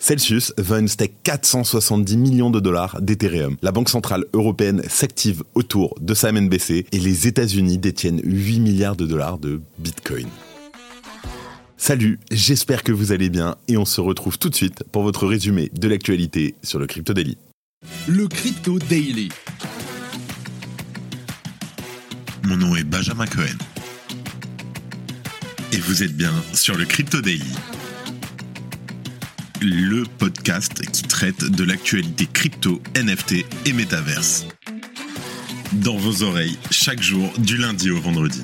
Celsius une stake 470 millions de dollars d'Ethereum. La Banque Centrale Européenne s'active autour de sa MNBC et les États-Unis détiennent 8 milliards de dollars de Bitcoin. Salut, j'espère que vous allez bien et on se retrouve tout de suite pour votre résumé de l'actualité sur le Crypto Daily. Le Crypto Daily. Mon nom est Benjamin Cohen. Et vous êtes bien sur le Crypto Daily le podcast qui traite de l'actualité crypto, NFT et métaverse. Dans vos oreilles, chaque jour, du lundi au vendredi.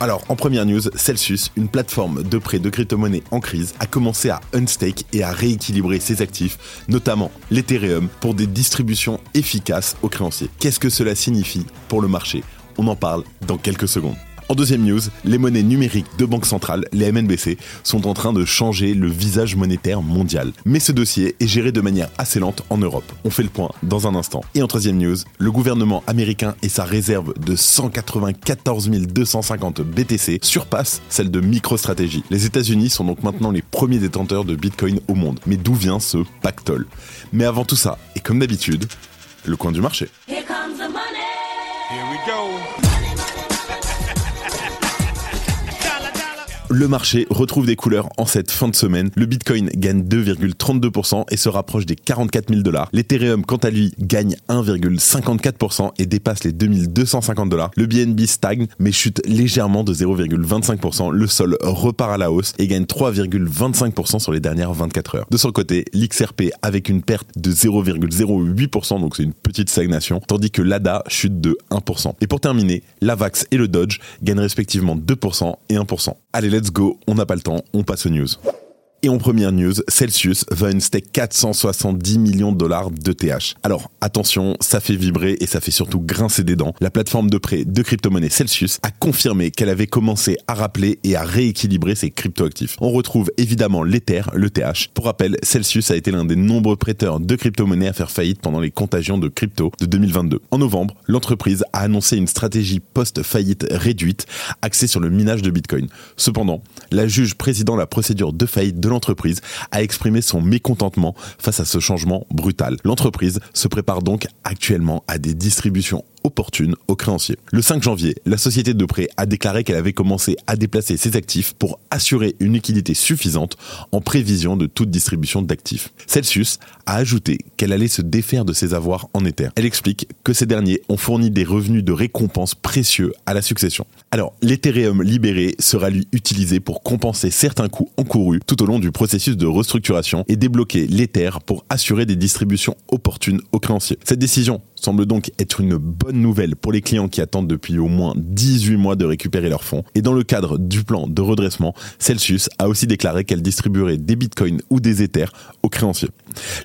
Alors, en première news, Celsius, une plateforme de prêt de crypto-monnaies en crise, a commencé à unstake et à rééquilibrer ses actifs, notamment l'Ethereum, pour des distributions efficaces aux créanciers. Qu'est-ce que cela signifie pour le marché? On en parle dans quelques secondes. En deuxième news, les monnaies numériques de banque centrale, les MNBC, sont en train de changer le visage monétaire mondial. Mais ce dossier est géré de manière assez lente en Europe. On fait le point dans un instant. Et en troisième news, le gouvernement américain et sa réserve de 194 250 BTC surpassent celle de MicroStrategy. Les États-Unis sont donc maintenant les premiers détenteurs de Bitcoin au monde. Mais d'où vient ce pactole? Mais avant tout ça, et comme d'habitude, le coin du marché. Here comes the money. Here we go. Le marché retrouve des couleurs en cette fin de semaine. Le Bitcoin gagne 2,32% et se rapproche des 44 000 dollars. L'Ethereum, quant à lui, gagne 1,54% et dépasse les 2250 dollars. Le BNB stagne mais chute légèrement de 0,25%. Le sol repart à la hausse et gagne 3,25% sur les dernières 24 heures. De son côté, l'XRP avec une perte de 0,08%, donc c'est une petite stagnation, tandis que l'ADA chute de 1%. Et pour terminer, l'AVAX et le Dodge gagnent respectivement 2% et 1%. Allez, let's go, on n'a pas le temps, on passe aux news. Et en première news, Celsius va stake 470 millions de dollars d'ETH. Alors attention, ça fait vibrer et ça fait surtout grincer des dents. La plateforme de prêt de crypto-monnaie Celsius a confirmé qu'elle avait commencé à rappeler et à rééquilibrer ses crypto-actifs. On retrouve évidemment l'Ether, l'ETH. Pour rappel, Celsius a été l'un des nombreux prêteurs de crypto-monnaie à faire faillite pendant les contagions de crypto de 2022. En novembre, l'entreprise a annoncé une stratégie post-faillite réduite axée sur le minage de Bitcoin. Cependant, la juge présidant la procédure de faillite de l'entreprise a exprimé son mécontentement face à ce changement brutal. L'entreprise se prépare donc actuellement à des distributions opportunes aux créanciers. Le 5 janvier, la société de prêt a déclaré qu'elle avait commencé à déplacer ses actifs pour assurer une liquidité suffisante en prévision de toute distribution d'actifs. Celsius a ajouté qu'elle allait se défaire de ses avoirs en Ether. Elle explique que ces derniers ont fourni des revenus de récompense précieux à la succession. Alors, l'Ethereum libéré sera lui utilisé pour compenser certains coûts encourus tout au long du processus de restructuration et débloquer l'Ether pour assurer des distributions opportunes aux créanciers. Cette décision semble donc être une bonne nouvelle pour les clients qui attendent depuis au moins 18 mois de récupérer leurs fonds. Et dans le cadre du plan de redressement, Celsius a aussi déclaré qu'elle distribuerait des bitcoins ou des ethers aux créanciers.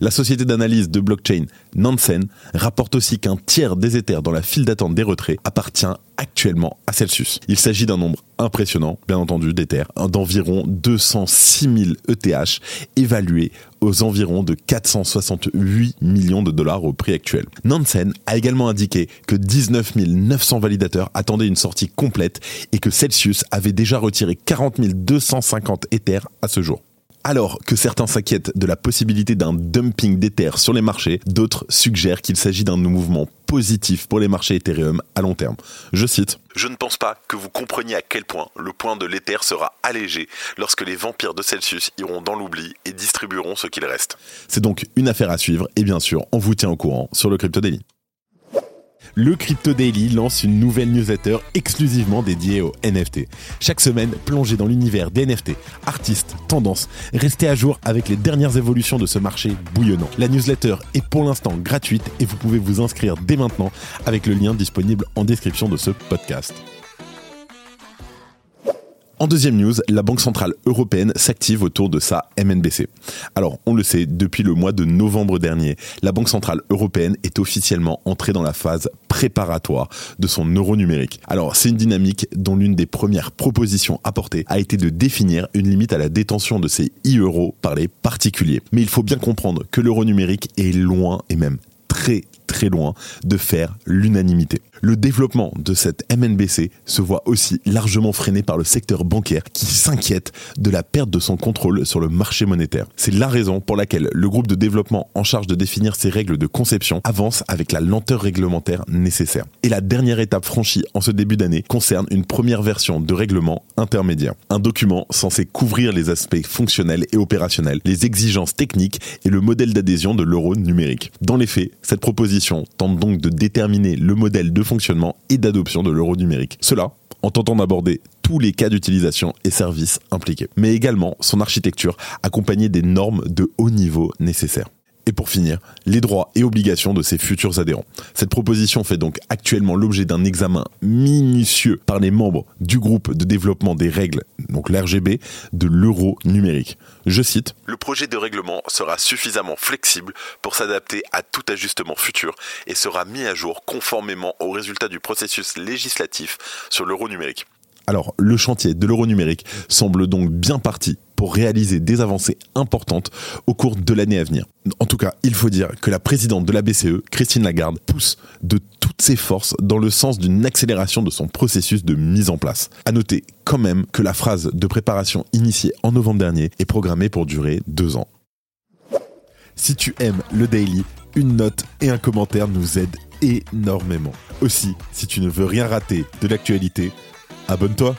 La société d'analyse de blockchain Nansen rapporte aussi qu'un tiers des ethers dans la file d'attente des retraits appartient actuellement à Celsius. Il s'agit d'un nombre impressionnant, bien entendu, d'Ethers, d'environ 206 000 ETH, évalués aux environs de 468 millions de dollars au prix actuel. Nansen a également indiqué que 19 900 validateurs attendaient une sortie complète et que Celsius avait déjà retiré 40 250 Ethers à ce jour. Alors que certains s'inquiètent de la possibilité d'un dumping d'Ether sur les marchés, d'autres suggèrent qu'il s'agit d'un mouvement positif pour les marchés Ethereum à long terme. Je cite Je ne pense pas que vous compreniez à quel point le point de l'Ether sera allégé lorsque les vampires de Celsius iront dans l'oubli et distribueront ce qu'il reste. C'est donc une affaire à suivre et bien sûr, on vous tient au courant sur le Crypto Daily le Crypto Daily lance une nouvelle newsletter exclusivement dédiée aux NFT. Chaque semaine, plongez dans l'univers des NFT, artistes, tendances, restez à jour avec les dernières évolutions de ce marché bouillonnant. La newsletter est pour l'instant gratuite et vous pouvez vous inscrire dès maintenant avec le lien disponible en description de ce podcast. En deuxième news, la Banque Centrale Européenne s'active autour de sa MNBC. Alors, on le sait, depuis le mois de novembre dernier, la Banque Centrale Européenne est officiellement entrée dans la phase préparatoire de son euro numérique. Alors, c'est une dynamique dont l'une des premières propositions apportées a été de définir une limite à la détention de ces e-euros par les particuliers. Mais il faut bien comprendre que l'euro numérique est loin et même très très loin de faire l'unanimité. Le développement de cette MNBC se voit aussi largement freiné par le secteur bancaire qui s'inquiète de la perte de son contrôle sur le marché monétaire. C'est la raison pour laquelle le groupe de développement en charge de définir ses règles de conception avance avec la lenteur réglementaire nécessaire. Et la dernière étape franchie en ce début d'année concerne une première version de règlement intermédiaire. Un document censé couvrir les aspects fonctionnels et opérationnels, les exigences techniques et le modèle d'adhésion de l'euro numérique. Dans les faits, cette proposition tente donc de déterminer le modèle de fonctionnement et d'adoption de l'euro numérique. Cela en tentant d'aborder tous les cas d'utilisation et services impliqués, mais également son architecture accompagnée des normes de haut niveau nécessaires. Et pour finir, les droits et obligations de ses futurs adhérents. Cette proposition fait donc actuellement l'objet d'un examen minutieux par les membres du groupe de développement des règles, donc l'RGB, de l'euro numérique. Je cite, Le projet de règlement sera suffisamment flexible pour s'adapter à tout ajustement futur et sera mis à jour conformément aux résultats du processus législatif sur l'euro numérique. Alors, le chantier de l'euro numérique semble donc bien parti pour réaliser des avancées importantes au cours de l'année à venir. En tout cas, il faut dire que la présidente de la BCE, Christine Lagarde, pousse de toutes ses forces dans le sens d'une accélération de son processus de mise en place. À noter quand même que la phase de préparation initiée en novembre dernier est programmée pour durer deux ans. Si tu aimes le daily, une note et un commentaire nous aident énormément. Aussi, si tu ne veux rien rater de l'actualité, abonne-toi.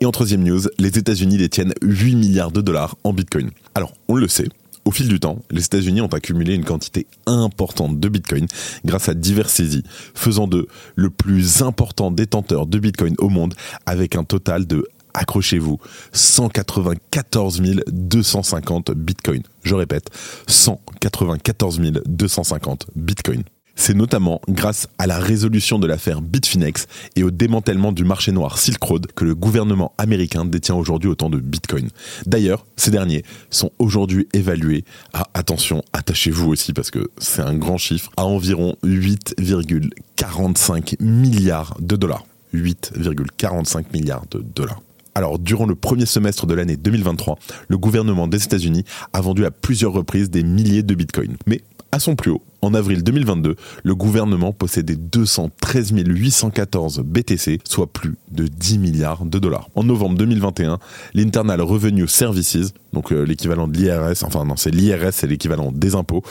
Et en troisième news, les États-Unis détiennent 8 milliards de dollars en Bitcoin. Alors, on le sait, au fil du temps, les États-Unis ont accumulé une quantité importante de Bitcoin grâce à diverses saisies, faisant d'eux le plus important détenteur de Bitcoin au monde avec un total de, accrochez-vous, 194 250 Bitcoin. Je répète, 194 250 Bitcoin. C'est notamment grâce à la résolution de l'affaire Bitfinex et au démantèlement du marché noir Silk Road que le gouvernement américain détient aujourd'hui autant de Bitcoin. D'ailleurs, ces derniers sont aujourd'hui évalués à, attention, attachez-vous aussi parce que c'est un grand chiffre, à environ 8,45 milliards de dollars. 8,45 milliards de dollars. Alors, durant le premier semestre de l'année 2023, le gouvernement des États-Unis a vendu à plusieurs reprises des milliers de bitcoins. Mais à son plus haut, en avril 2022, le gouvernement possédait 213 814 BTC, soit plus de 10 milliards de dollars. En novembre 2021, l'Internal Revenue Services, donc euh, l'équivalent de l'IRS, enfin non, c'est l'IRS, c'est l'équivalent des impôts,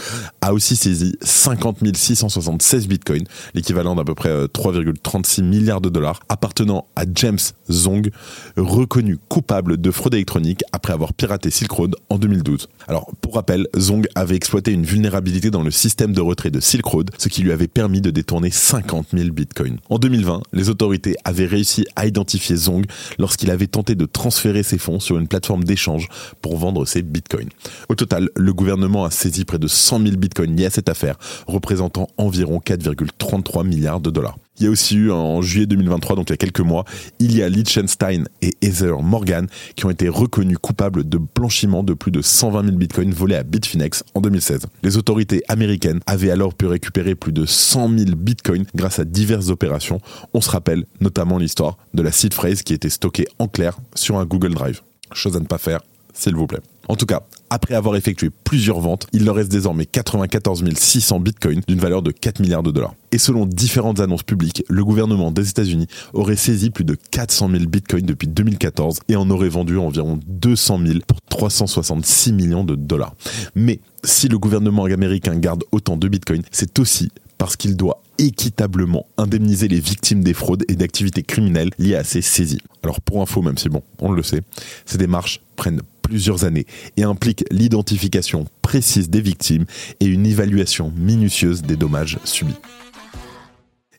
a aussi saisi 50 676 bitcoins, l'équivalent d'à peu près 3,36 euh, milliards de dollars, appartenant à James Zong, reconnu coupable de fraude électronique après avoir piraté Silk Road en 2012. Alors, pour rappel, Zong avait exploité une vulnérabilité dans le système de de retrait de Silk Road, ce qui lui avait permis de détourner 50 000 bitcoins. En 2020, les autorités avaient réussi à identifier Zong lorsqu'il avait tenté de transférer ses fonds sur une plateforme d'échange pour vendre ses bitcoins. Au total, le gouvernement a saisi près de 100 000 bitcoins liés à cette affaire, représentant environ 4,33 milliards de dollars. Il y a aussi eu en juillet 2023, donc il y a quelques mois, il y a Liechtenstein et Heather Morgan qui ont été reconnus coupables de blanchiment de plus de 120 000 bitcoins volés à Bitfinex en 2016. Les autorités américaines avaient alors pu récupérer plus de 100 000 bitcoins grâce à diverses opérations. On se rappelle notamment l'histoire de la seed phrase qui était stockée en clair sur un Google Drive. Chose à ne pas faire, s'il vous plaît. En tout cas, après avoir effectué plusieurs ventes, il leur reste désormais 94 600 bitcoins d'une valeur de 4 milliards de dollars. Et selon différentes annonces publiques, le gouvernement des États-Unis aurait saisi plus de 400 000 bitcoins depuis 2014 et en aurait vendu environ 200 000 pour 366 millions de dollars. Mais si le gouvernement américain garde autant de bitcoins, c'est aussi parce qu'il doit équitablement indemniser les victimes des fraudes et d'activités criminelles liées à ces saisies. Alors pour info, même si bon, on le sait, ces démarches prennent plusieurs années et implique l'identification précise des victimes et une évaluation minutieuse des dommages subis.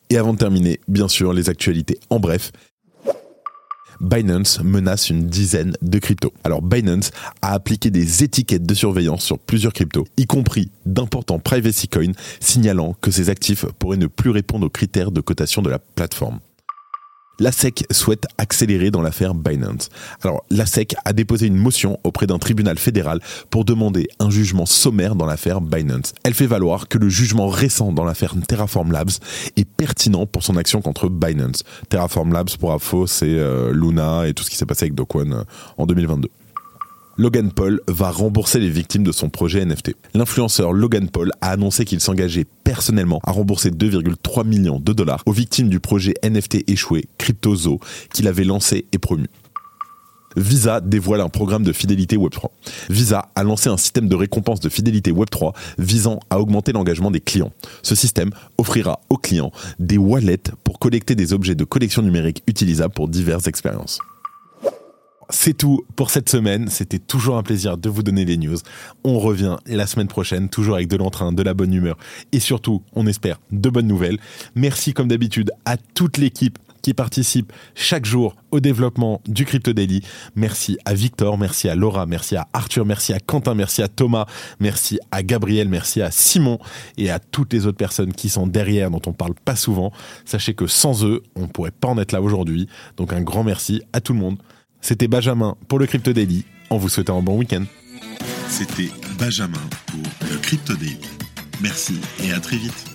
Et avant de terminer, bien sûr, les actualités en bref. Binance menace une dizaine de cryptos. Alors Binance a appliqué des étiquettes de surveillance sur plusieurs cryptos, y compris d'importants privacy coins, signalant que ces actifs pourraient ne plus répondre aux critères de cotation de la plateforme la SEC souhaite accélérer dans l'affaire Binance. Alors, la SEC a déposé une motion auprès d'un tribunal fédéral pour demander un jugement sommaire dans l'affaire Binance. Elle fait valoir que le jugement récent dans l'affaire Terraform Labs est pertinent pour son action contre Binance. Terraform Labs, pour info, c'est euh, Luna et tout ce qui s'est passé avec Dokwon euh, en 2022. Logan Paul va rembourser les victimes de son projet NFT. L'influenceur Logan Paul a annoncé qu'il s'engageait personnellement à rembourser 2,3 millions de dollars aux victimes du projet NFT échoué CryptoZo qu'il avait lancé et promu. Visa dévoile un programme de fidélité Web3. Visa a lancé un système de récompense de fidélité Web3 visant à augmenter l'engagement des clients. Ce système offrira aux clients des wallets pour collecter des objets de collection numérique utilisables pour diverses expériences. C'est tout pour cette semaine. C'était toujours un plaisir de vous donner les news. On revient la semaine prochaine, toujours avec de l'entrain, de la bonne humeur et surtout, on espère, de bonnes nouvelles. Merci comme d'habitude à toute l'équipe qui participe chaque jour au développement du Crypto Daily. Merci à Victor, merci à Laura, merci à Arthur, merci à Quentin, merci à Thomas, merci à Gabriel, merci à Simon et à toutes les autres personnes qui sont derrière, dont on parle pas souvent. Sachez que sans eux, on pourrait pas en être là aujourd'hui. Donc un grand merci à tout le monde. C'était Benjamin pour le Crypto Daily, en vous souhaitant un bon week-end. C'était Benjamin pour le Crypto Daily. Merci et à très vite.